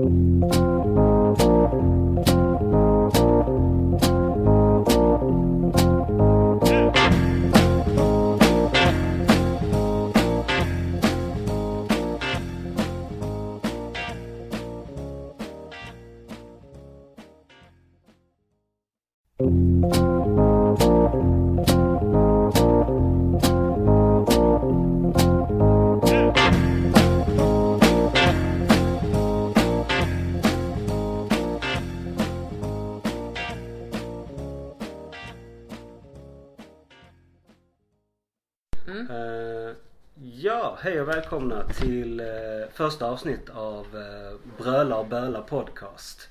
Thank you. Hej och välkomna till eh, första avsnitt av uh, Bröla och Böla podcast.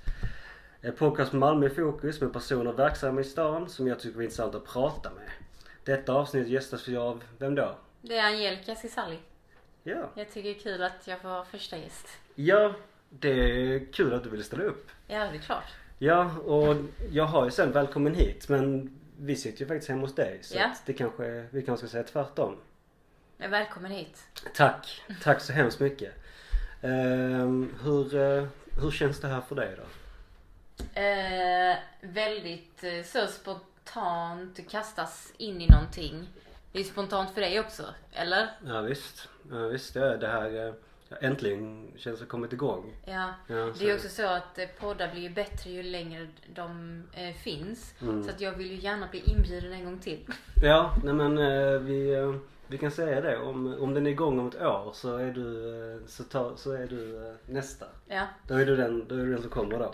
En podcast med Malmö i fokus med personer verksamma i stan som jag tycker är intressant att prata med. Detta avsnitt gästas vi av, vem då? Det är Angelica Cisalli. Ja. Jag tycker det är kul att jag får vara första gäst. Ja, det är kul att du ville ställa upp. Ja, det är klart. Ja, och jag har ju sen välkommen hit men vi sitter ju faktiskt hemma hos dig så Ja. det kanske, vi kanske ska säga tvärtom. Men välkommen hit. Tack, tack så hemskt mycket. Ehm, hur, eh, hur känns det här för dig då? Eh, väldigt eh, så spontant kastas in i någonting. Det är spontant för dig också, eller? Ja visst, ja, visst det, är det här äntligen känns det kommit igång. Ja. Ja, Det är också så att poddar blir ju bättre ju längre de eh, finns. Mm. Så att jag vill ju gärna bli inbjuden en gång till. Ja, nej men eh, vi, vi kan säga det. Om, om den är igång om ett år så är du, eh, så, ta, så är du eh, nästa. Ja. Då är du den, då är du den som kommer då.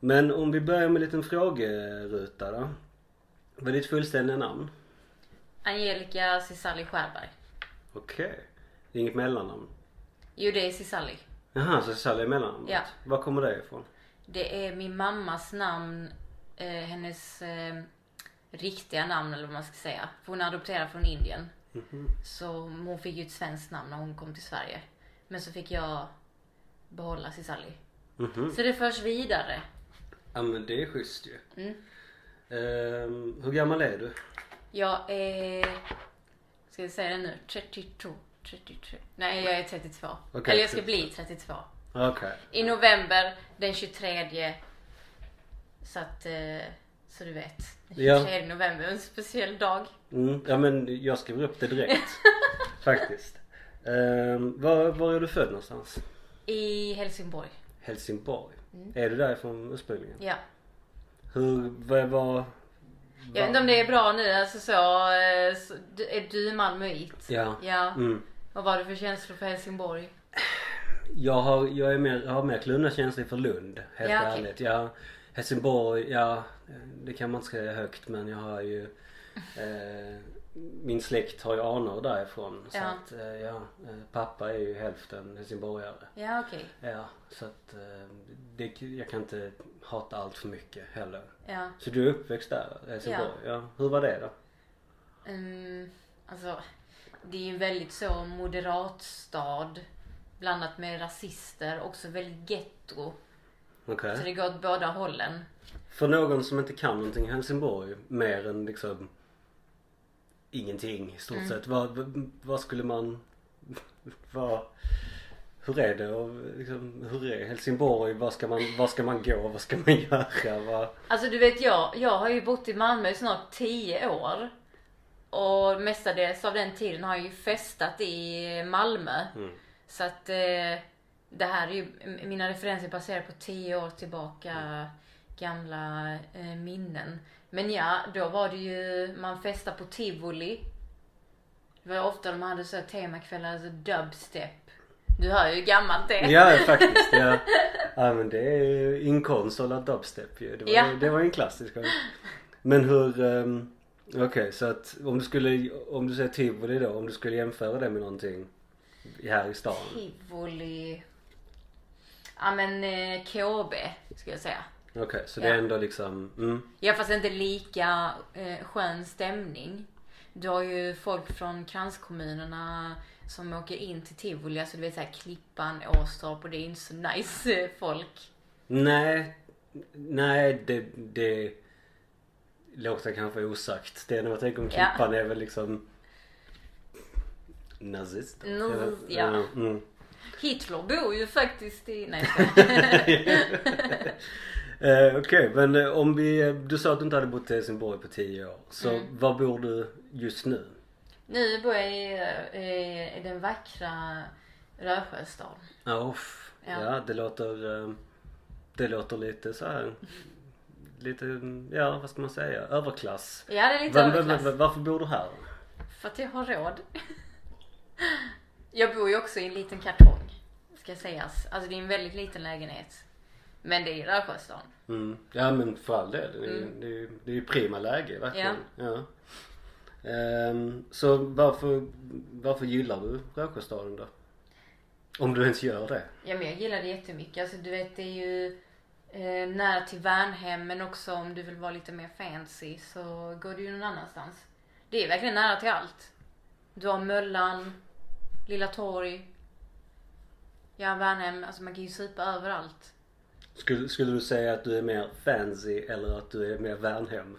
Men om vi börjar med en liten frågeruta då. Vad är ditt fullständiga namn? Angelica Cisalli Skärberg. Okej. Det är inget mellannamn? Jo, det är Cisalli. Jaha, så Sally är mellannamnet? Ja. Var kommer det ifrån? Det är min mammas namn, eh, hennes eh, riktiga namn eller vad man ska säga. För hon är adopterad från Indien. Mhm. Så hon fick ju ett svenskt namn när hon kom till Sverige. Men så fick jag behålla Cisalli. Mhm. Så det förs vidare. Ja men det är schysst ju. Mm. Ehm, hur gammal är du? Jag är, ska vi säga det nu, 32, 33. Nej jag är 32. Okej, eller jag ska 32. bli 32. Okej. I november den 23. Så att, eh, så du vet. Den Ja. 23 november, en speciell dag. Mm, ja men jag skriver upp det direkt. Faktiskt. Um, var, var är du född någonstans? I Helsingborg. Helsingborg. Mm. Är du därifrån ursprungligen? Ja. Hur, vad var... Jag vet inte om det är bra nu, alltså så, eh, så du- är du malmöit? Ja. Ja. Mm. Vad var det för känslor för Helsingborg? Jag har, jag är mer, jag har mer klunna känslor för Lund. Helt Ja, ärligt. Ja, Helsingborg, ja det kan man inte säga högt men jag har ju eh, Min släkt har ju anor därifrån. Så Ja. att eh, ja, eh, pappa är ju hälften helsingborgare. Ja okej. Ja, så att eh, det, jag kan inte hata allt för mycket heller. Ja. Så du är uppväxt där, Helsingborg? Ja. Hur var det då? Mm, alltså, det är ju en väldigt så moderat stad. Blandat med rasister, också väldigt getto. Okej. Så det går åt båda hållen. För någon som inte kan någonting i Helsingborg mer än liksom ingenting i stort Mm. sett. Vad, vad, vad skulle man, vad, hur är det och liksom, hur är Helsingborg? Vad ska man, vad ska man gå? Vad ska man göra? Vad, Alltså du vet jag, jag har ju bott i Malmö i snart 10 år. Och mestadels av den tiden har jag ju festat i Malmö. Mm. Så att eh, det här är ju, mina referenser baserar på 10 år tillbaka gamla eh, minnen. Men ja, då var det ju, man festade på tivoli. Det var ofta de hade så här temakvällar, alltså dubstep. Du hör ju hur gammalt det är. ja faktiskt. Ja. ja men det är ju inkonsol dubstep ju. Det var, Ja. det var ju en klassisk. Men hur, um, okej så att om du skulle, om du säger tivoli då, om du skulle jämföra det med någonting här i stan? Tivoli. Ja men eh, KB skulle jag säga. Okej, så det Ja. är ändå liksom, mm, Ja fast inte lika eh, skön stämning. Du har ju folk från kranskommunerna som åker in till tivoli, alltså du vet såhär Klippan, Åstorp och det är inte så nice eh, folk. nej, nej det, det låter kanske osagt. Det när jag tänker om Ja. Klippan är väl liksom nazist. Nazist, ja. Mm. Hitler bor ju faktiskt i... Nej. Eh, Okej, men eh, om vi, du sa att du inte hade bott i Helsingborg på 10 år. Så Mm. var bor du just nu? Nu bor jag i, i, i den vackra Rösjöstaden. Uff. Ja. ja det låter, eh, det låter lite så här. Lite, ja vad ska man säga, överklass. Ja det är lite Va- va- överklass. va- varför bor du här? För att jag har råd. Jag bor ju också i en liten kartong. Ska sägas. Alltså det är en väldigt liten lägenhet. Men det är i Rösjöstaden. Mm. Ja men för all del. Det är, Mm. det är, det är ju prima läge verkligen. Ja. Ehm, så varför, varför gillar du Rösjöstaden då? Om du ens gör det? Ja men jag gillar det jättemycket. Alltså du vet det är ju eh, nära till Värnhem men också om du vill vara lite mer fancy så går du ju någon annanstans. Det är verkligen nära till allt. Du har Möllan, Lilla Torg, ja Värnhem, alltså man kan ju supa överallt. Skulle, skulle du säga att du är mer fancy eller att du är mer Värnhem?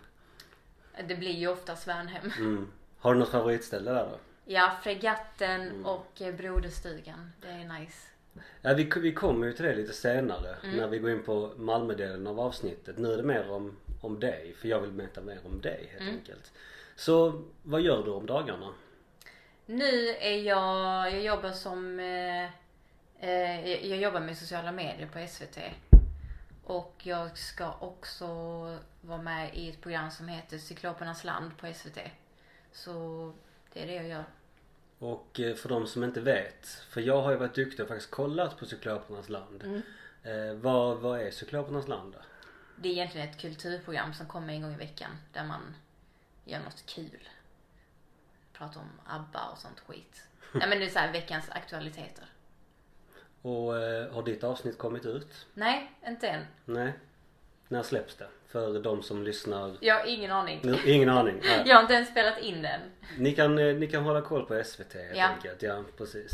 Det blir ju oftast Värnhem. Mm. Har du något favoritställe där då? Ja, Fregatten och eh, Broderstugan. Det är nice. Ja, vi, vi kommer ju till det lite senare Mm. när vi går in på Malmödelen av avsnittet. Nu är det mer om, om dig, för jag vill veta mer om dig helt Mm. enkelt. Så vad gör du om dagarna? Nu är jag, jag jobbar som, eh, eh, jag- jobbar med sociala medier på SVT. Och jag ska också vara med i ett program som heter Cyklopernas land på SVT. Så det är det jag gör. Och eh, för de som inte vet, för jag har ju varit duktig och faktiskt kollat på Cyklopernas land. Mm. Eh, vad, vad är Cyklopernas land då? Det är egentligen ett kulturprogram som kommer en gång i veckan där man gör något kul. Pratar om ABBA och sånt skit. Nej men det är så här veckans aktualiteter. Och eh, har ditt avsnitt kommit ut? Nej, inte än. Nej? När släpps det? För de som lyssnar? Jag har ingen aning. Nu, ingen aning. Nej. Jag har inte ens spelat in den. Ni kan, eh, ni kan hålla koll på SVT helt Ja. enkelt. Ja, precis.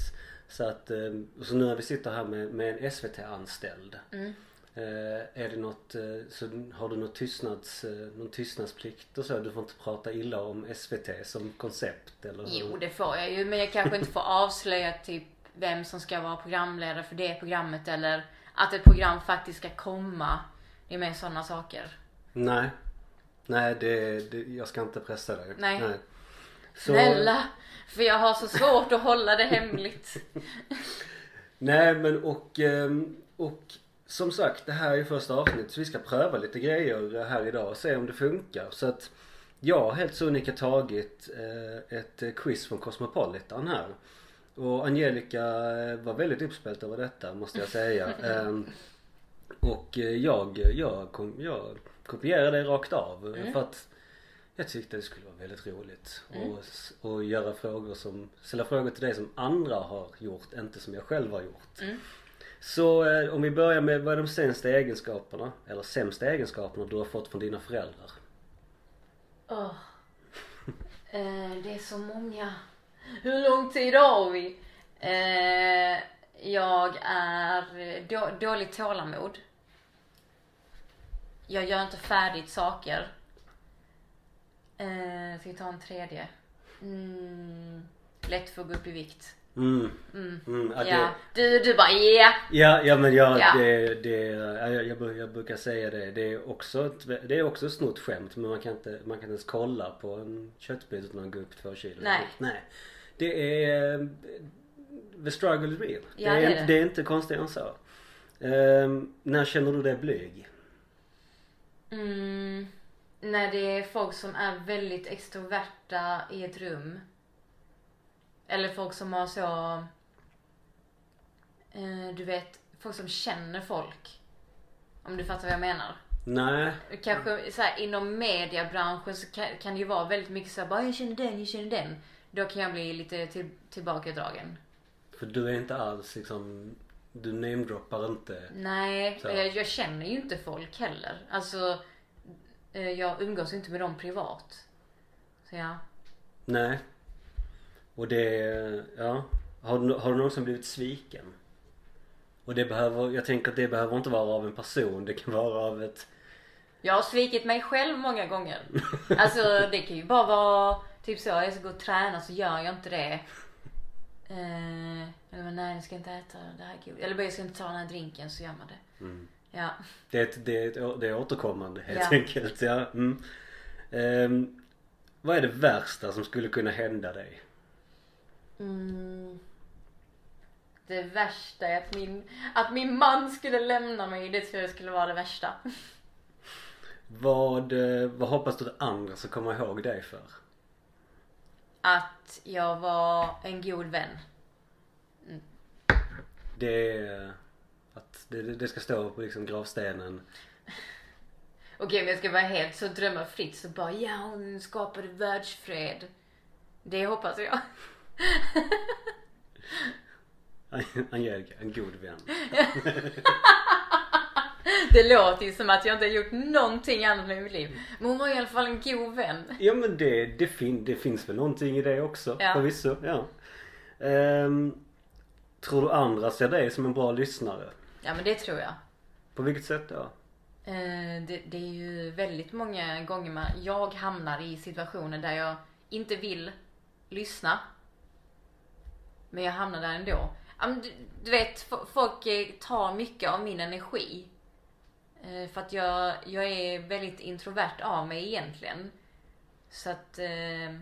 Så att, eh, så nu när vi sitter här med, med en SVT-anställd. Mm. Eh, är det något, eh, så har du något tystnads, eh, någon tystnadsplikt och så? Du får inte prata illa om SVT som koncept eller hur? Jo, det får jag ju. Men jag kanske inte får avslöja typ vem som ska vara programledare för det programmet eller att ett program faktiskt ska komma. Det är mer sådana saker. Nej. Nej, det, det, jag ska inte pressa dig. Nej. Så, Snälla! För jag har så svårt att hålla det hemligt. Nej men och, ehm, och som sagt det här är ju första avsnittet så vi ska pröva lite grejer här idag och se om det funkar. Så att jag har helt sonika tagit eh, ett quiz från Cosmopolitan här. Och Angelica eh, var väldigt uppspelt över detta måste jag säga. Ehm, och eh, jag, jag, kom, jag kopierade det rakt av Mm. för att jag tyckte det skulle vara väldigt roligt och, och göra frågor som, ställa frågor till dig som andra har gjort, inte som jag själv har gjort. Mm. Så eh, om vi börjar med vad är de sämsta egenskaperna, eller sämsta egenskaperna du har fått från dina föräldrar? Oh. Eh, det är så många. Hur lång tid har vi? Eh, jag är eh, då, dåligt tålamod. Jag gör inte färdigt saker. Eh, ska vi ta en tredje? Mm, lätt för att gå upp i vikt. Mm. Mm. Mm, ja, det, du, du bara ja. ja, ja men jag, Ja. det, det, ja, jag, jag, jag brukar säga det. Det är också ett, det är också ett snott skämt men man kan inte, man kan inte ens kolla på en köttbit utan att gå upp två kilo. Nej. Nej. Det är, eh, the struggle is real. Ja, det, är, det är inte- det. det är inte konstigare än så. Ehm, när känner du dig blyg? Mm, när det är folk som är väldigt extroverta i ett rum. Eller folk som har så... Eh, du vet, folk som känner folk. Om du fattar vad jag menar. Nej. Kanske så här, inom mediebranschen så kan, kan det ju vara väldigt mycket så här, bara jag känner den, jag känner den. Då kan jag bli lite till, tillbakadragen. För du är inte alls liksom, du namedroppar inte. Nej, jag, jag känner ju inte folk heller. Alltså, eh, jag umgås inte med dem privat. Så ja. Nej. Och det, ja. Har du, har du någonsin blivit sviken? Och det behöver, jag tänker att det behöver inte vara av en person, det kan vara av ett Jag har svikit mig själv många gånger. Alltså det kan ju bara vara typ så, jag ska gå och träna så gör jag inte det. Eh, eller nej, jag ska inte äta det här godis. Eller bara, jag ska inte ta den här drinken så gör man det. Mm. Ja. Det, är ett- det, är ett- det är återkommande helt Ja. enkelt. Ja. Mm. Ehm, vad är det värsta som skulle kunna hända dig? Mm. Det värsta är att min, att min man skulle lämna mig. Det tror jag skulle vara det värsta. Vad, eh, vad hoppas du att andra ska komma ihåg dig för? Att jag var en god vän. Det är att det, det ska stå på liksom gravstenen. Okej, men jag ska vara helt så drömmarfritt så bara ja, hon skapade världsfred. Det hoppas jag. Angelica, en god vän. Det låter ju som att jag inte har gjort någonting annat med mitt liv. Men hon var i alla fall en god vän. Ja men det, det, fin, det finns väl någonting i det också Ja. förvisso. Ja. Ehm, tror du andra ser dig som en bra lyssnare? Ja, men det tror jag. På vilket sätt då? Eh, det, det är ju väldigt många gånger man, jag hamnar i situationer där jag inte vill lyssna. Men jag hamnar där ändå. Du, du vet, folk eh, tar mycket av min energi. Eh, För att jag, jag är väldigt introvert av mig egentligen. Så att eh,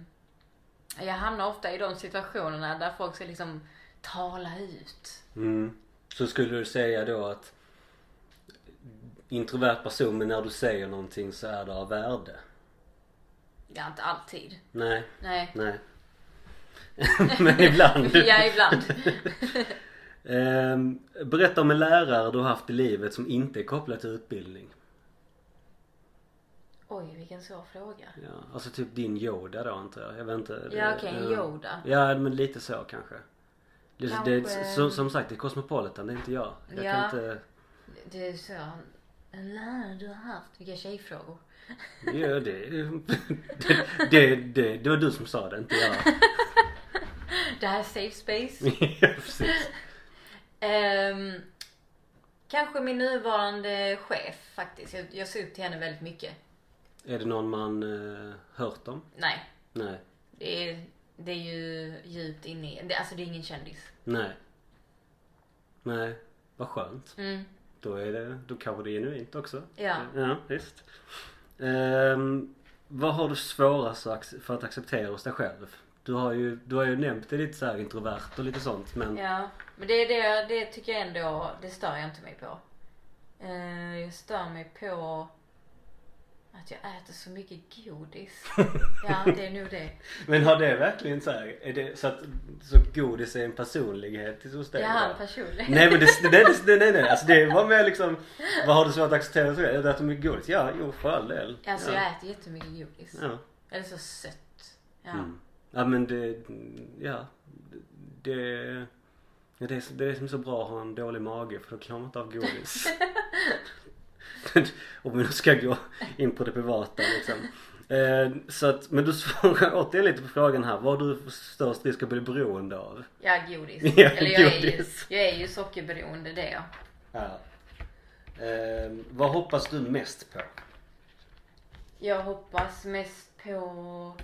jag hamnar ofta i de situationerna där folk ska liksom tala ut. Mm. Så skulle du säga då att introvert person men när du säger någonting så är det av värde? Ja, inte alltid. Nej, Nej. nej. men ibland. Ja, ibland. Ehm, berätta om en lärare du har haft i livet som inte är kopplad till utbildning. Oj, vilken svår fråga. Ja, alltså typ din Yoda då antar jag. Jag vet inte. det- Ja, okej, en ja. Yoda. Ja, men lite så kanske. Det, det, Kanske- som, som sagt, det är Cosmopolitan, det är inte jag. Jag Ja. kan inte... Det är så. En lärare du har haft. Vilka tjejfrågor. Ja, det, det, det, det, det var du som sa det, inte jag. Det här är safe space. ja, precis. Ehm, kanske min nuvarande chef faktiskt. Jag, jag ser upp till henne väldigt mycket. Är det någon man uh, hört om? Nej, Nej. det är, det är ju djupt inne i... Det, alltså det är ingen kändis. Nej. Nej, vad skönt. Mm. Då är det, då kanske det är genuint också. Ja. Ja, visst. Ehm, vad har du svårast för att acceptera hos dig själv? Du har ju, du har ju nämnt det lite så här introvert och lite sånt men Ja, men det, det, det tycker jag ändå, det stör jag inte mig på. Eh, jag stör mig på att jag äter så mycket godis. ja, det är nog det. Men har det verkligen så här, är det så att så godis är en personlighet hos dig? Jag har en personlighet. Nej men det, det, det, nej nej alltså det var mer liksom Vad har du svårt att acceptera det att du mycket godis? Ja, jo för all del. Alltså ja. jag äter jättemycket godis. Ja. Eller så sött. Ja. Mm. Ja men det, ja. Det, ja, det, är, det är som så bra att ha en dålig mage för då kan man inte ha godis. Om vi nu ska gå in på det privata liksom. Eh, så att, men du svarar återigen lite på frågan här. Vad har du störst risk att bli beroende av? Ja, godis. Ja, Eller jag är, ju, godis. jag är ju sockerberoende, det är jag. Ja. Eh, vad hoppas du mest på? Jag hoppas mest på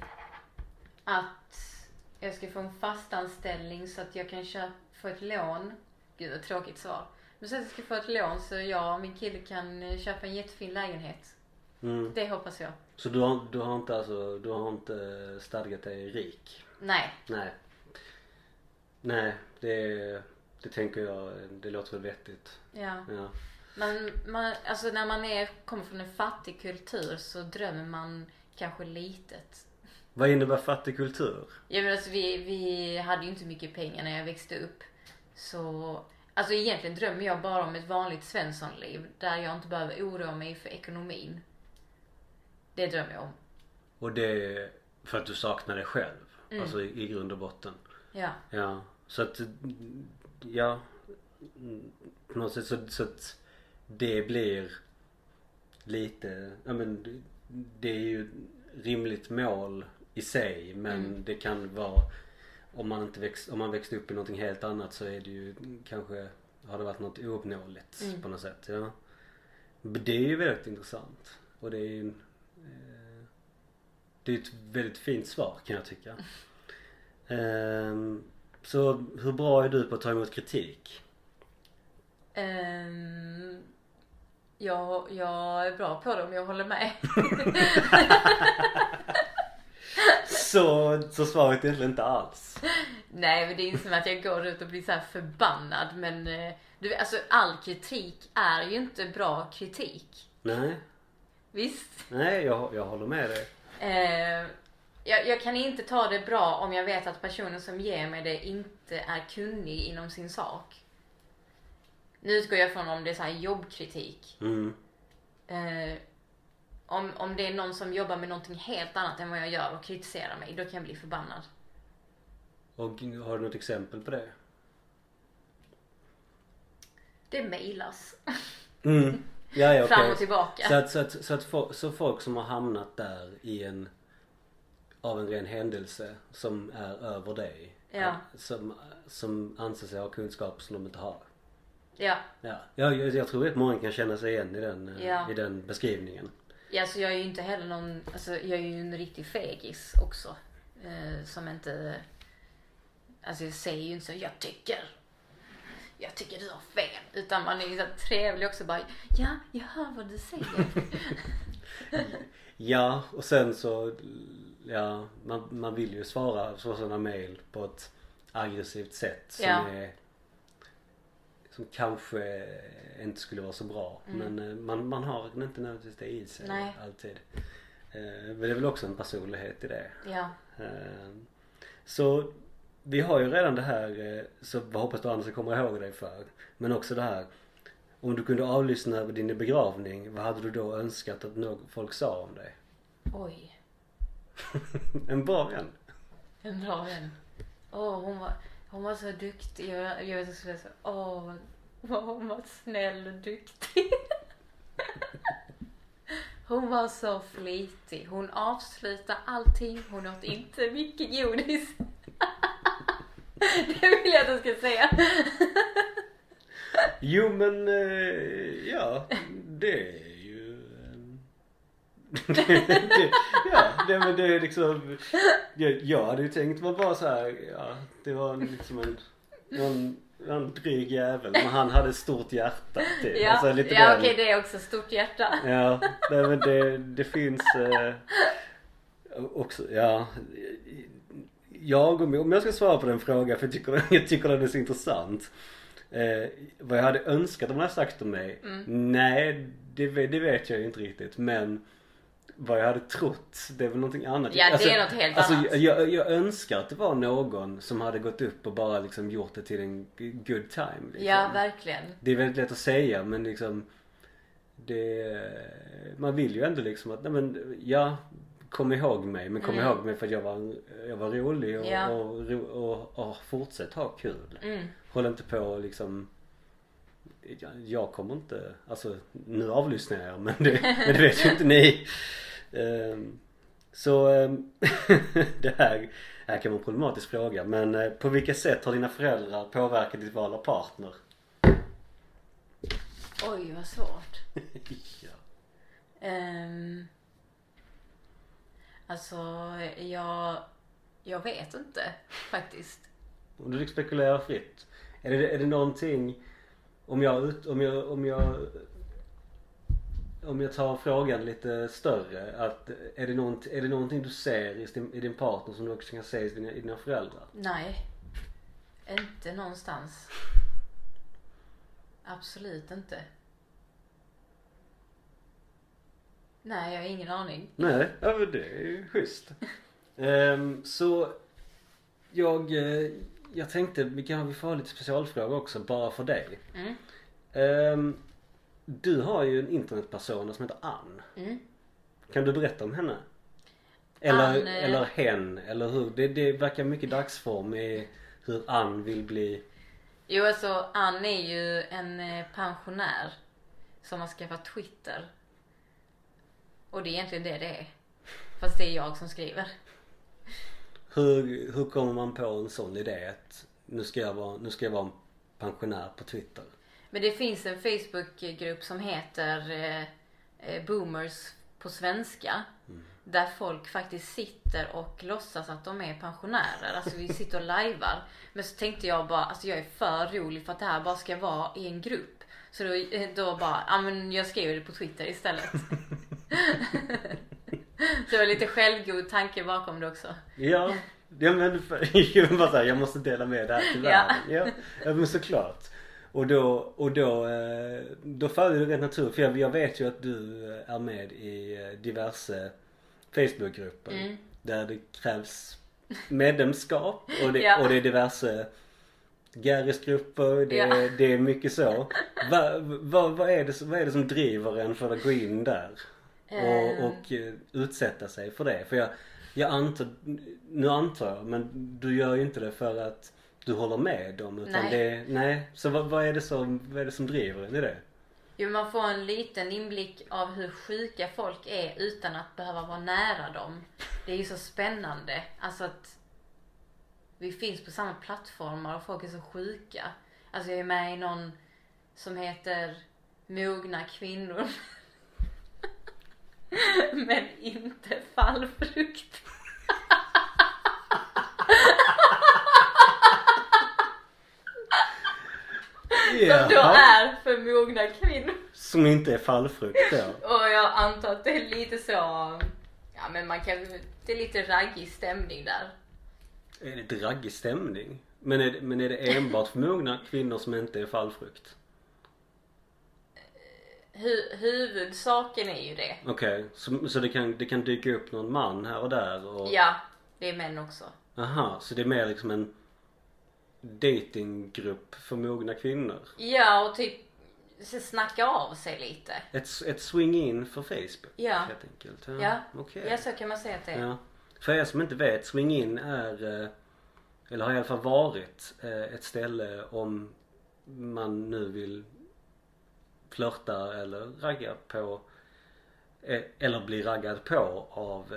att jag ska få en fast anställning så att jag kan köpa, få ett lån. Gud vad tråkigt svar. Men så att jag ska få ett lån så jag och min kille kan eh, köpa en jättefin lägenhet. Mm. Det hoppas jag. Så du har, du har inte alltså, du har inte stadgat dig rik? Nej. Nej. Nej, det, det tänker jag, det låter väl vettigt. Ja. Ja. Man, man, alltså när man är, kommer från en fattig kultur så drömmer man kanske litet. Vad innebär fattig kultur? Ja men alltså vi, vi hade ju inte mycket pengar när jag växte upp. Så, alltså egentligen drömmer jag bara om ett vanligt svenssonliv där jag inte behöver oroa mig för ekonomin. Det drömmer jag om. Och det är för att du saknar dig själv. Mm. Alltså i, i grund och botten. Ja. Ja. Så att, ja. På något sätt så, så att det blir lite, ja men det- det är ju rimligt mål i sig men Mm. det kan vara om man inte växt, om man växte upp i någonting helt annat så är det ju kanske har det varit något ouppnåeligt Mm. på något sätt. Ja. Det är ju väldigt intressant och det är ju eh, det är ett väldigt fint svar kan jag tycka. Ehm, Så hur bra är du på att ta emot kritik? Ehm, jag, jag är bra på det om jag håller med. Så, så svaret är egentligen inte alls. Nej men det är inte som att jag går ut och blir så här förbannad men eh, du, alltså all kritik är ju inte bra kritik. Nej, Visst? nej jag, jag håller med dig. Eh, jag, jag kan inte ta det bra om jag vet att personen som ger mig det inte är kunnig inom sin sak. Nu utgår jag från om det är så jobbkritik. Mm. Eh, om, om det är någon som jobbar med någonting helt annat än vad jag gör och kritiserar mig, då kan jag bli förbannad. Och har du något exempel på det? Det mejlas Mm. Ja, ja, okej. fram och tillbaka. Så att, så, att, så, att fo- så folk som har hamnat där i en av en ren händelse som är över dig. Ja. Som, som anser sig ha kunskap som de inte har. Ja, Ja, jag, jag, jag tror att många kan känna sig igen i den, Ja. i den beskrivningen. Ja så jag är ju inte heller någon, alltså jag är ju en riktig fegis också. Eh, som inte, alltså jag säger ju inte så, jag tycker, jag tycker du har fel. Utan man är ju så trevlig också bara, ja, jag hör vad du säger. Ja, och sen så, ja, man, man vill ju svara på sådana mail på ett aggressivt sätt som Ja. är som kanske inte skulle vara så bra. Mm. Men eh, man, man har inte nödvändigtvis det i sig Nej. alltid. Eh, Men det är väl också en personlighet i det. ja, Eh, Så vi har ju redan det här, så vad hoppas du andra ska komma ihåg dig för. Men också det här, om du kunde avlyssna din begravning, vad hade du då önskat att någon, folk sa om dig? oj. en bra vän. En bra vän. Åh, hon var, hon var så duktig. Jag, jag vet inte vad jag skulle säga. Åh, vad- hon var snäll och duktig. Hon var så flitig. Hon avslutade allting. Hon åt inte mycket godis. Det vill jag att du ska säga. Jo men, eh, ja, det är ju... eh, det, det, ja, det, men det är liksom... Jag, jag hade ju tänkt mig bara så här, ja, det var liksom en, någon, någon dryg jävel men han hade stort hjärta typ. Ja, Alltså, lite ja okej det är också stort hjärta. Ja, nej, men det, det finns eh, också, ja. Jag, om om jag ska svara på den frågan, för jag tycker, jag tycker den är så intressant. Eh, vad jag hade önskat om man hade sagt om mig? Mm. Nej, det, det vet jag ju inte riktigt. Men vad jag hade trott, det är väl någonting annat. Ja, det är något helt alltså, annat. Jag, jag önskar att det var någon som hade gått upp och bara liksom gjort det till en good time. Liksom. Ja, verkligen. Det är väldigt lätt att säga men liksom det, man vill ju ändå liksom att, nej men ja, kom ihåg mig men kom Mm. ihåg mig för att jag var, jag var rolig och, Ja. och, ro- och, och, fortsätt ha kul. Mm. Håll inte på och liksom jag, jag kommer inte, alltså nu avlyssnar jag men det, men det vet ju inte ni. Ehm, så ehm, det här, här kan vara en problematisk fråga men eh, på vilka sätt har dina föräldrar påverkat ditt val av partner? Oj, vad svårt. ja. Um, alltså, jag, jag vet inte faktiskt. Om du fick spekulera fritt. Är det, är det någonting, om jag, om jag, om jag om jag tar frågan lite större, att är det, något, är det någonting du ser i din, i din partner som du också kan se i dina, i dina föräldrar? Nej, inte någonstans. Absolut inte. Nej, jag har ingen aning. Nej, ja, men det är ju schysst. Ehm, så jag, eh, jag tänkte vi kan vi får ha lite specialfrågor också bara för dig. Mm. Ehm, du har ju en internetpersona som heter Ann. Mm. Kan du berätta om henne? Eller, Ann, eh, eller hen, eller hur? Det, det verkar mycket dagsform i hur Ann vill bli Jo, alltså Ann är ju en eh, pensionär som har skaffat Twitter. Och det är egentligen det det är. Fast det är jag som skriver. hur, hur kommer man på en sån idé att nu ska jag vara, nu ska jag vara en pensionär på Twitter? Men det finns en Facebookgrupp som heter eh, eh, Boomers på svenska. Där folk faktiskt sitter och låtsas att de är pensionärer. Alltså vi sitter och lajvar. Men så tänkte jag bara, alltså jag är för rolig för att det här bara ska vara i en grupp. Så då, då bara, ja men jag skriver det på Twitter istället. så det var lite självgod tanke bakom det också. Ja, ja men för, jag, bara så här, jag måste dela med det här till världen. Ja, ja men såklart. Och då, och då, eh, då faller det rätt naturligt. För jag, jag vet ju att du är med i eh, diverse Facebookgrupper. Mm. Där det krävs medlemskap och det, Ja. och det är diverse Garrisgrupper, det, Ja. det är mycket så. Va, va, vad, är det, vad är det som driver en för att gå in där? Och, och eh, utsätta sig för det. För jag, jag antar, nu antar jag, men du gör ju inte det för att du håller med dem. Utan Nej. Det, nej. Så vad, vad, är det som, vad är det som driver en i det? Jo, man får en liten inblick av hur sjuka folk är utan att behöva vara nära dem. Det är ju så spännande. Alltså att vi finns på samma plattformar och folk är så sjuka. Alltså jag är med i någon som heter Mogna kvinnor. Men inte fallfrukt. Som då är för mogna kvinnor. Som inte är fallfrukt då. Och jag antar att det är lite så, ja men man kan, det är lite raggig stämning där. Är det draggig stämning? Men är, det- men är det enbart för mogna kvinnor som inte är fallfrukt? Hu- huvudsaken är ju det. Okej, så, så det, kan, det kan dyka upp någon man här och där? Och, Ja, det är män också. Aha, så det är mer liksom en datinggrupp för mogna kvinnor? Ja, och typ så snacka av sig lite. Ett, ett swing in för Facebook Ja. helt enkelt? Ja, Ja, okej. ja så kan man säga att det är. Ja. För er som inte vet, swing in är, eh, eller har i alla fall varit, eh, ett ställe om man nu vill flörta eller ragga på, eh, eller bli raggad på av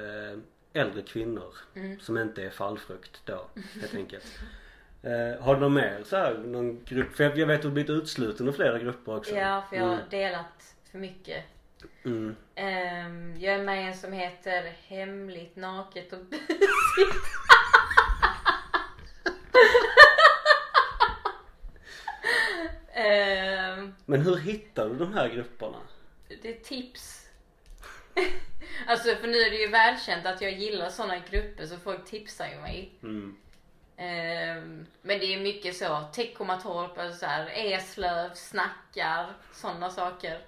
äldre kvinnor Mm. som inte är fallfrukt då helt enkelt. Eh, har du någon mer så här, någon grupp? För jag jag vet att du blivit utsluten ur flera grupper också. Ja, för jag har Mm. delat för mycket. Mm. Ehm, jag är med i en som heter Hemligt naket och busigt. Ehm, Men hur hittar du de här grupperna? det är tips. alltså för nu är det ju välkänt att jag gillar sådana grupper så folk tipsar ju mig. Mm. Ehm, men det är mycket så, Teckomatorp, alltså så här, Eslöv, snackar, sådana saker.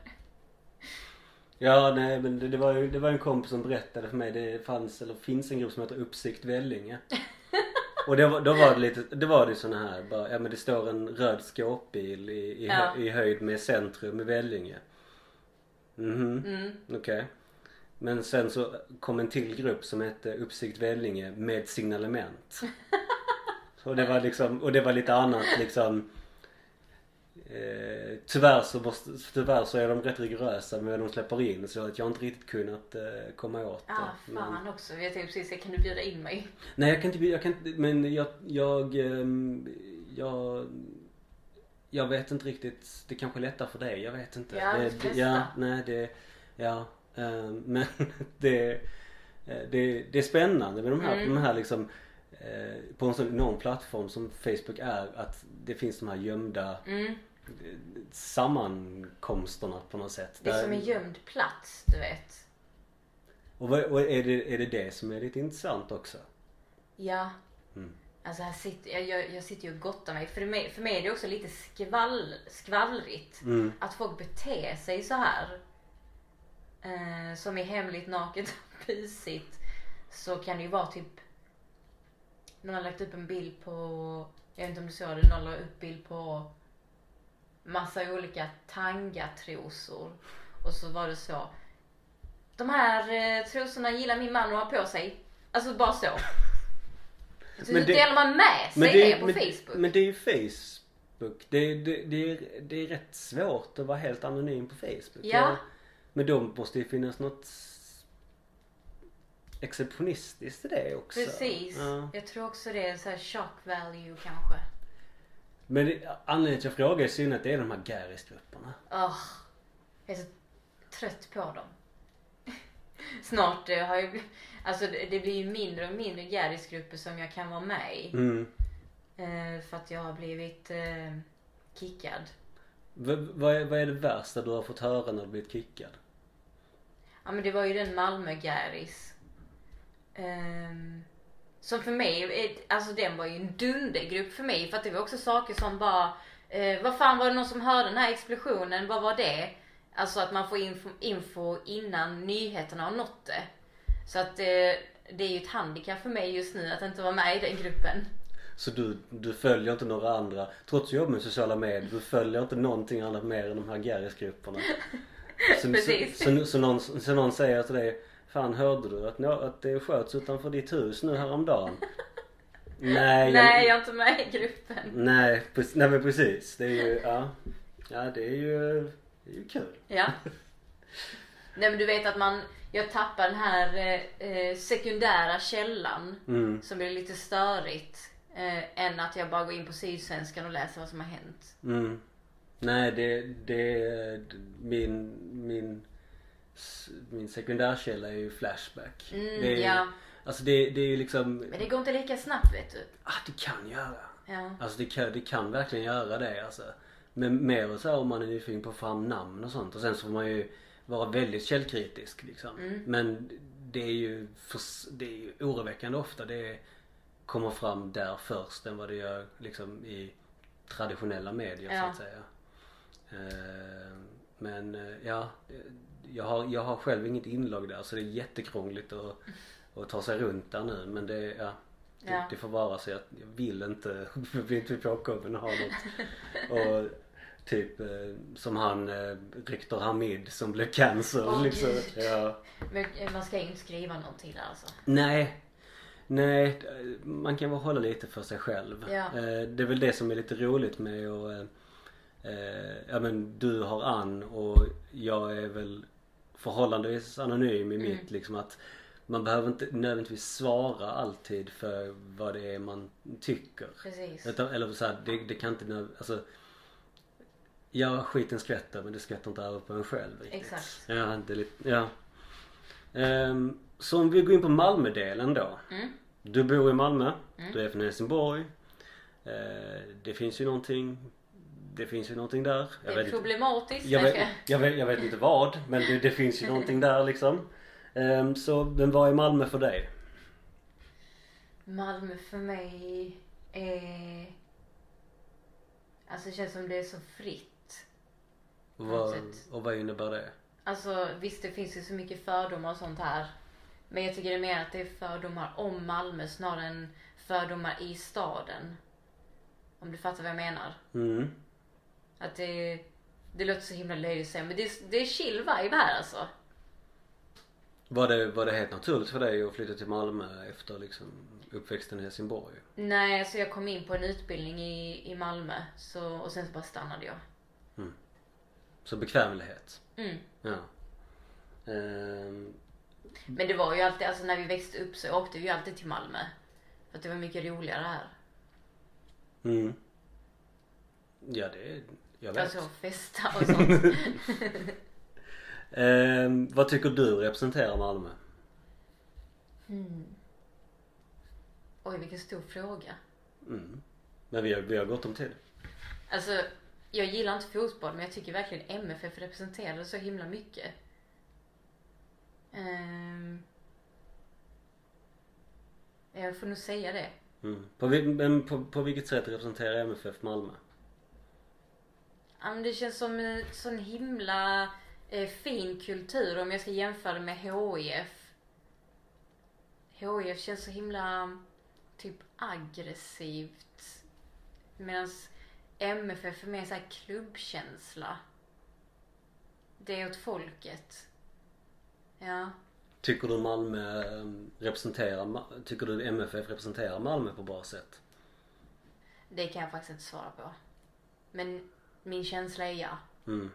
Ja, nej men det, det, var ju det var en kompis som berättade för mig. Det fanns, eller finns en grupp som heter Uppsikt Vellinge. Och det var, då var det lite, det var det såna här bara, ja men det står en röd skåpbil i, i, hö- Ja. i höjd med centrum i Vellinge. Mhm, Mm. okej. Men sen så kom en till grupp som hette Uppsikt Vellinge med signalement. Och det var liksom, och det var lite annat liksom Eh, tyvärr, så måste, tyvärr så är de rätt rigorösa med vad de släpper in så att jag har inte riktigt kunnat eh, komma åt det. fan också. Jag tänkte precis, kan du bjuda in mig? Nej jag kan inte, jag kan inte, men jag, jag, ehm, jag, jag vet inte riktigt, det kanske är lättare för dig, jag vet inte. Ja, det, det, ja, nej det, ja, ehm, men det, eh, det, det är spännande med de här, Mm. de här liksom på en sån enorm plattform som Facebook är att det finns de här gömda Mm. eh, sammankomsterna på något sätt. Det är Där- som en gömd plats, du vet. Och, vad, och är, det, är det det som är lite intressant också? Ja. Mm. Alltså här sitter, jag, jag, jag sitter ju och gottar mig. För mig, för mig är det också lite skvall, skvallrigt. Mm. Att folk beter sig så här. Eh, som i Hemligt naket och mysigt. Så kan det ju vara typ någon har lagt upp en bild på, jag vet inte om du såg det, någon la upp bild på massa olika tangatrosor. Och så var det så. De här eh, trosorna gillar min man att ha på sig. Alltså bara så. Så Men det- delar man med sig det, det, på men, Facebook. men det är ju Facebook. Det, det, det, är, det är rätt svårt att vara helt anonym på Facebook. Ja. Jag- Men då måste ju finnas något exceptionistiskt i det också. Precis. Ja. Jag tror också det är så här shock value kanske. Men det, anledningen till att jag frågar är synd att det är de här Garris-grupperna. Åh, jag är så trött på dem. snart eh, har jag, alltså det, det blir ju mindre och mindre Gärdisgrupper som jag kan vara med i. Mm. Eh, för att jag har blivit eh, kickad. V- vad, är, vad är det värsta du har fått höra när du blivit kickad? Ja men det var ju den Malmö Ehm, som för mig, alltså den var ju en dundergrupp för mig. För att det var också saker som bara, eh, vad fan var det någon som hörde den här explosionen? Vad var det? Alltså att man får info, info innan nyheterna har nått det. Så att eh, det är ju ett handikapp för mig just nu att inte vara med i den gruppen. Så du, du följer inte några andra, trots att du jobbar med sociala medier, du följer inte någonting annat mer än de här Garrisgrupperna. Precis. Så, så, så, någon, så någon säger till dig, fan hörde du att, att det sköts utanför ditt hus nu häromdagen? Nej, Nej, jag är inte med i gruppen. Nej, nej men precis. Det är ju, ja. Ja det är ju, det är ju kul. Ja. Nej men du vet att man, jag tappar den här eh, eh, sekundära källan Mm. som blir lite störigt. Eh, än att jag bara går in på Sydsvenskan och läser vad som har hänt. Mm. Nej det, det, min, min, min sekundärkälla är ju Flashback. Mm, det är, ja. Alltså det, det är ju liksom, Men det går inte lika snabbt vet du. ah det kan göra. Ja. Alltså det kan, det kan verkligen göra det alltså. Men mer så här om man är nyfiken på att få fram namn och sånt. Och sen så får man ju vara väldigt källkritisk liksom. Mm. Men det är ju, för, det är ju oroväckande ofta det kommer fram där först än vad det gör liksom i traditionella medier så Ja. att säga. Eh, Men eh, ja, jag har, jag har själv inget inlogg där så det är jättekrångligt att, att ta sig runt där nu. Men det, ja, det, Ja. det får vara så att jag vill inte bli inte påkommen och ha något. Och typ eh, som han eh, Rektor Hamid som blev cancer Åh, liksom. Gud. Ja. Men eh, man ska ju inte skriva någonting där alltså. Nej. Nej, man kan väl hålla lite för sig själv. Ja. Eh, Det är väl det som är lite roligt med att eh, Ja men du har Ann och jag är väl förhållandevis anonym i mitt liksom att man behöver inte nödvändigtvis svara alltid för vad det är man tycker. Precis. Utan, eller så här, det, det kan inte alltså Ja skiten skvätter men det skvätter inte över på en själv riktigt. Exakt. Ja, det är lite, ja. Ehm, så om vi går in på Malmödelen då. Mm. Du bor i Malmö, du är från Helsingborg. Eh, det finns ju någonting Det finns ju någonting där. Det Jag är vet, problematiskt. jag, Jag vet, jag, vet, jag vet inte vad men det, det finns ju någonting där liksom. Ehm, så men vad är Malmö för dig? Malmö för mig är... Alltså det känns som det är så fritt. Vad, och vad innebär det? Alltså visst det finns ju så mycket fördomar och sånt här. Men jag tycker det är mer att det är fördomar om Malmö snarare än fördomar i staden. Om du fattar vad jag menar. Mm. Att det, det låter så himla löjligt att men det, är- det är chill vibe här alltså. Var det, var det helt naturligt för dig att flytta till Malmö efter liksom uppväxten i Helsingborg? Nej, alltså jag kom in på en utbildning i, i Malmö så, och sen så bara stannade jag. Så bekvämlighet? Mm. Ja. Ehm, Men det var ju alltid, alltså när vi växte upp så åkte vi ju alltid till Malmö. För att det var mycket roligare här. mm. Ja det, jag vet. Alltså festa och sånt. Ehm, vad tycker du representerar Malmö? Oj, vilken stor fråga. Mm. Men vi har, vi har gott om tid. Alltså, jag gillar inte fotboll men jag tycker verkligen MFF representerar så himla mycket. Ehm, jag får nog säga det. Mm. På, men på, på vilket sätt representerar MFF Malmö? Ja, men det känns som en sån himla eh, fin kultur om jag ska jämföra med HIF. HIF känns så himla typ aggressivt. Medan MFF är mer så här klubbkänsla. Det är åt folket. Ja. Tycker du Malmö ehm, representerar, tycker du MFF representerar Malmö på bra sätt? Det kan jag faktiskt inte svara på. Men min känsla är ja. Mm.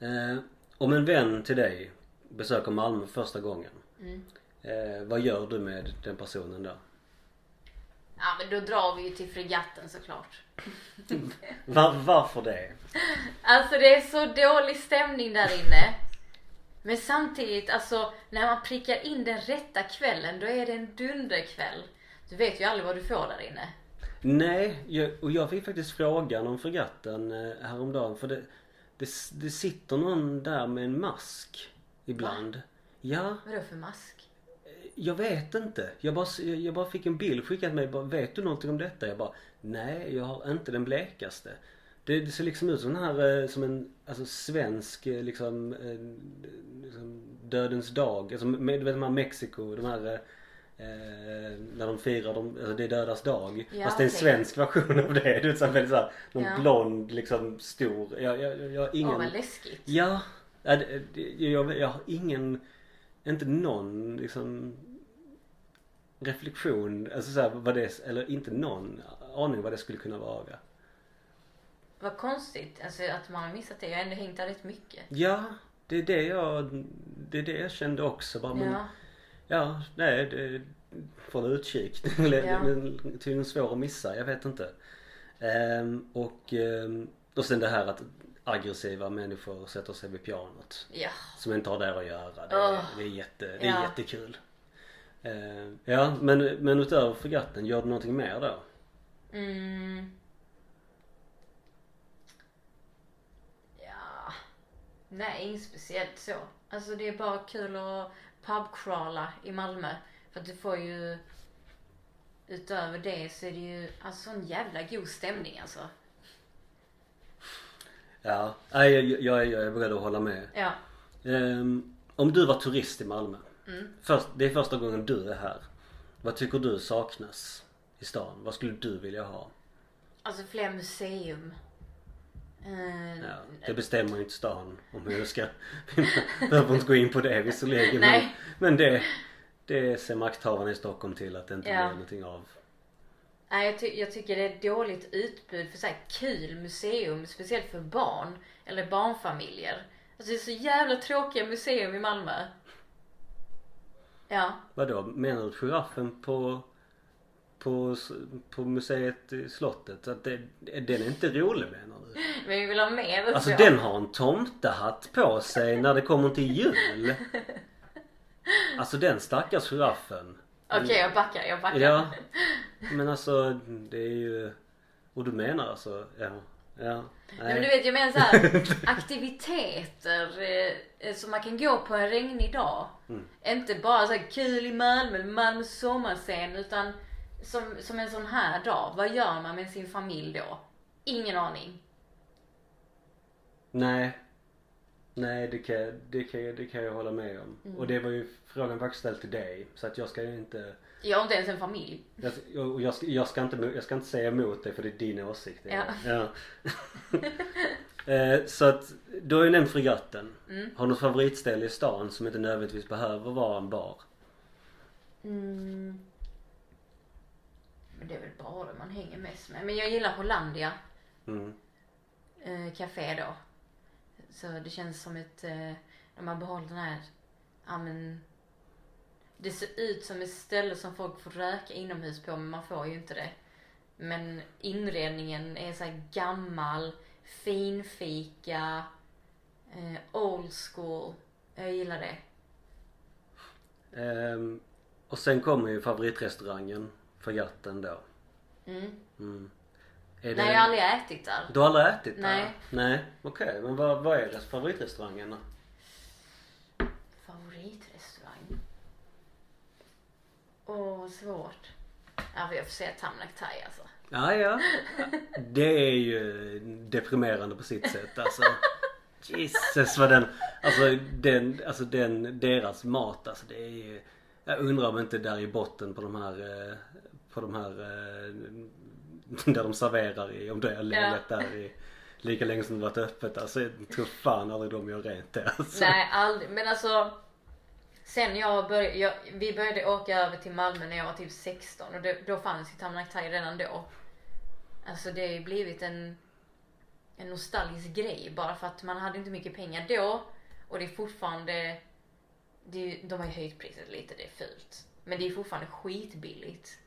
Eh, om en vän till dig besöker Malmö första gången. Mm. Eh, vad gör du med den personen där? Ja men då drar vi ju till fregatten såklart. Var, varför det? Alltså det är så dålig stämning där inne. Men samtidigt, alltså när man prickar in den rätta kvällen, då är det en dunderkväll. Du vet ju aldrig vad du får där inne. Nej, jag, och jag fick faktiskt frågan om fregatten eh, häromdagen för det, det, det sitter någon där med en mask ibland. Ja, Vadå för mask? jag vet inte. Jag bara, jag bara fick en bild skickad mig. Bara, vet du någonting om detta? Jag bara, nej jag har inte den blekaste. Det, det ser liksom ut som den här, eh, som en alltså, svensk eh, liksom, eh, liksom dödens dag. Alltså, med, du vet de här Mexiko, de här eh, när de firar, de, alltså det är dödas dag. Ja, Fast det är en svensk version av det. Du vet så väldigt såhär, någon Ja. blond liksom stor. Jag, jag, jag, jag har ingen... Åh vad läskigt. Ja, ja, det- det- jag, jag har ingen, inte någon liksom reflektion, alltså så här, vad det, eller inte någon aning vad det skulle kunna vara. Vad konstigt alltså, att man har missat det. Jag har ändå hängt där rätt mycket. Ja, det är det jag, det är det jag kände också bara, men Ja. Ja, nej, det, från utkik. Eller, Ja. Tydligen svår att missa, jag vet inte. Ehm, och, ehm, och sen det här att aggressiva människor sätter sig vid pianot. Ja. Som inte har där att göra. Det, Åh. det är, jätte, det är Ja. jättekul. Eh, ja, men, men utöver fregatten, gör du någonting mer då? Mm. Ja. Nej, inget speciellt så. Alltså det är bara kul att pubcrawla i Malmö. För att du får ju Utöver det så är det ju alltså en jävla god stämning alltså. Ja, jag, jag, jag är beredd att hålla med. Ja. Ehm, om du var turist i Malmö. Mm. Först, det är första gången du är här. Vad tycker du saknas i stan? Vad skulle du vilja ha? Alltså fler museum. Eh, Ja, det bestämmer inte stan om hur jag ska... Vi behöver inte gå in på det visserligen. Men, Nej. men det, det ser makthavarna i Stockholm till att det inte Ja. blir någonting av. Nej, jag, ty- jag tycker det är dåligt utbud för så här kul museum, speciellt för barn eller barnfamiljer. Alltså det är så jävla tråkiga museum i Malmö. Ja, Vadå, menar du giraffen på, på, på museet i slottet? Att det, den är inte rolig menar du? men vi vill ha mer Alltså så. den har en tomtehatt på sig när det kommer till jul. Alltså den stackars giraffen. Okej, jag backar, jag backar. Ja. Men alltså det är ju... Och du menar alltså, ja. Ja. Nej, men du vet, jag menar så här, aktiviteter eh, eh, som man kan gå på en regnig dag. Mm. Inte bara så här kul i Malmö, Malmö sommarscen, utan som, som en sån här dag. Vad gör man med sin familj då? Ingen aning. Nej. Nej det kan, jag- det, kan, det kan jag hålla med om. Mm. Och det var ju frågan faktiskt ställd till dig. Så att jag ska ju inte... Jag har inte ens en familj. Jag, jag, jag, ska, jag, ska inte, jag ska inte säga emot dig för det är din åsikt. Ja. ja. eh, så att, du har ju nämnt fregatten. Mm. Har du något favoritställe i stan som inte nödvändigtvis behöver vara en bar? Mm. Men det är väl bara man hänger mest med. Men jag gillar Hollandia Mm. eh, café då. Så det känns som ett, eh, de har behållit den här, ja men det ser ut som ett ställe som folk får röka inomhus på men man får ju inte det. Men inredningen är så här gammal, finfika, eh, old school. Jag gillar det. Ehm, och sen kommer ju favoritrestaurangen, fregatten då. Mm. Mm. Är Nej, jag har aldrig ätit där. Du har aldrig ätit där? Nej. Nej, okej. Men vad, vad är det favoritrestaurangen då? Favoritrestaurang? Åh, svårt. Ja, jag får säga Tamnak Thai alltså. Ja, ja. Det är ju deprimerande på sitt sätt alltså. Jesus vad den, alltså den, alltså den, deras mat alltså det är ju, jag undrar om inte där i botten på de här, eh, på de här, eh, där de serverar i, om det har legat där i, lika länge som det varit öppet alltså jag tror fan aldrig de gör rent det alltså. Nej, aldrig. Men alltså. Sen jag började, jag, vi började åka över till Malmö när jag var typ 16 och det, då fanns ju Tamnak Thai redan då. Alltså det har ju blivit en, en nostalgisk grej bara för att man hade inte mycket pengar då och det är fortfarande, det är, de har ju höjt priset lite, det är fult. Men det är fortfarande skitbilligt.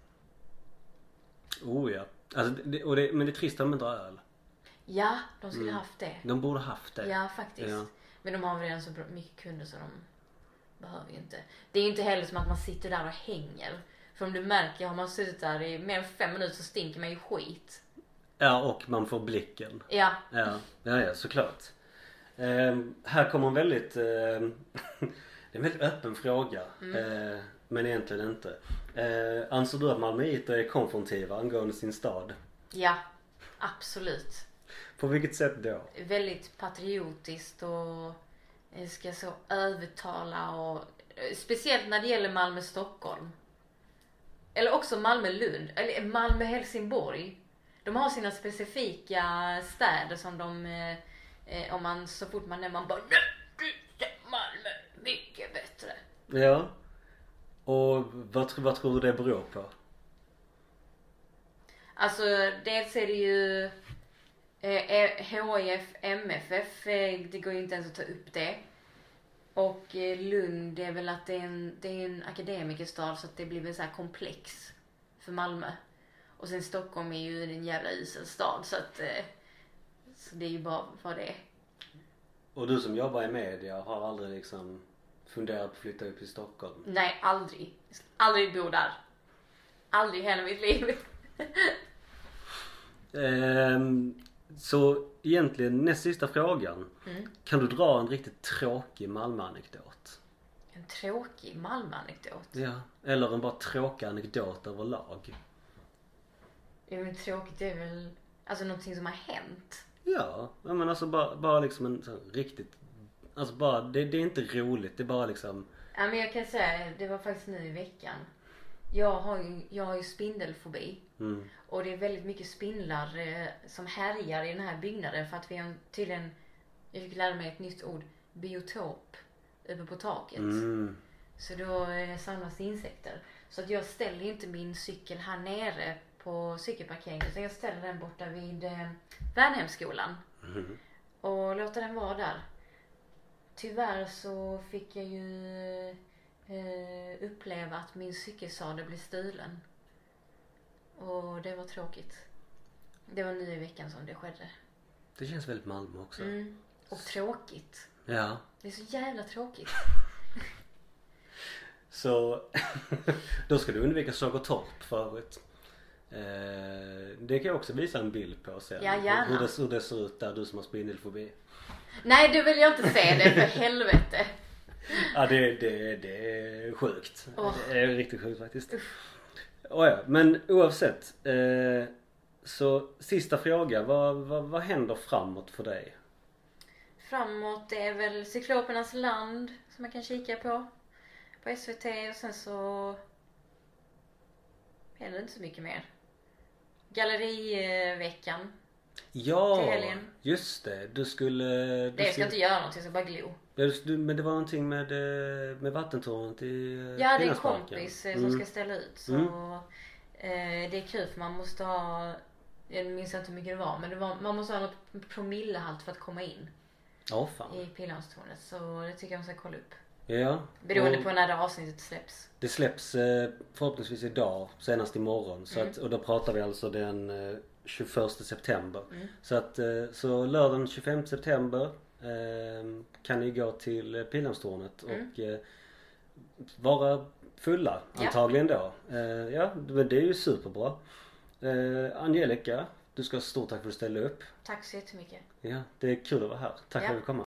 Oh ja. Alltså, det, och det, men det är trist att de inte har öl. Ja, de skulle haft det. De borde haft det. Ja, faktiskt. Ja. Men de har väl redan så bra- mycket kunder så de behöver ju inte. Det är ju inte heller som att man sitter där och hänger. För om du märker, har man suttit där i mer än fem minuter så stinker man ju skit. Ja och man får blicken. Ja, Ja, ja, ja såklart. Ehm, här kommer en väldigt, ehm, det är en väldigt öppen fråga. Eh, men egentligen inte. Eh, anser du att malmöiter är konfrontiva angående sin stad? ja, absolut. På vilket sätt då? Väldigt patriotiskt och eh, ska så övertala och eh, speciellt när det gäller Malmö-Stockholm. Eller också Malmö-Lund, eller Malmö-Helsingborg. De har sina specifika städer som de, eh, eh, om man så fort man nämner, man bara "Nej, är Malmö, mycket bättre. Ja. Och vad, vad tror du det beror på? Alltså dels är det ju eh, HIF, MFF, eh, det går ju inte ens att ta upp det. Och eh, Lund det är väl att det är en, det är en akademikerstad så att det blir väl så här komplex för Malmö. Och sen Stockholm är ju en jävla isel stad så att eh, så det är ju bara vad det är. Och du som jobbar i media har aldrig liksom funderat på att flytta upp till Stockholm? Nej, aldrig. Jag ska aldrig bo där. Aldrig i hela mitt liv. Ehm, så egentligen näst sista frågan. Mm. Kan du dra en riktigt tråkig Malmö-anekdot? En tråkig Malmö-anekdot. Ja. Eller en bara tråkig anekdot överlag? Ja, men tråkigt är väl alltså någonting som har hänt. Ja, men alltså bara, bara liksom en sån riktigt Alltså bara, det, det är inte roligt. Det är bara liksom Ja, men jag kan säga, det var faktiskt nu i veckan. Jag har ju, jag har ju spindelfobi. mm, Och det är väldigt mycket spindlar eh, som härjar i den här byggnaden för att vi har tydligen, jag fick lära mig ett nytt ord, biotop uppe på taket. mm, Så då eh, samlas det insekter. Så att jag ställer ju inte min cykel här nere på cykelparkeringen utan jag ställer den borta vid eh, Värnhemsskolan. mm. och låta den vara där. Tyvärr så fick jag ju eh, uppleva att min cykelsadel blev stulen. Och det var tråkigt. Det var nu i veckan som det skedde. Det känns väldigt Malmö också. Mm. Och tråkigt. Ja. Det är så jävla tråkigt. Så då ska du undvika Sågertorp för övrigt. Eh, det kan jag också visa en bild på sen. Ja, gärna. Hur det, hur det ser ut där, du som har spindelfobi. Nej, du vill jag inte se det för helvete. Ja det, det, det är sjukt. Åh. Det är riktigt sjukt faktiskt. Oh, ja. Men oavsett. Eh, så sista fråga. Vad, vad, vad händer framåt för dig? Framåt det är väl Cyklopernas land som man kan kika på. På SVT och sen så händer inte så mycket mer. Galleriveckan. Ja, Till helgen. just det. Du skulle... Du Det jag ska inte göra någonting, jag ska bara glo. Ja, du, men det var någonting med, eh, med vattentornet i eh, Ja, det är en kompis eh, som Mm. ska ställa ut. Så Mm. eh, det är kul för man måste ha, jag minns inte hur mycket det var, men det var, man måste ha något promillehalt för att komma in Ja, fan. i Pildammstornet. Så det tycker jag man ska kolla upp. Ja. Beroende på när det avsnittet släpps. Det släpps eh, förhoppningsvis idag, senast imorgon. Så Mm. att, och då pratar vi alltså den eh, 21 september. Mm. Så att eh, så lördagen 25 september eh, kan ni gå till eh, Pildammstornet Mm. och eh, vara fulla Ja. antagligen då. Eh, ja, men det är ju superbra. Angelica, du ska ha stort tack för att du ställde upp. Tack så jättemycket. Ja, det är kul att vara här. Tack för Ja. att du kom.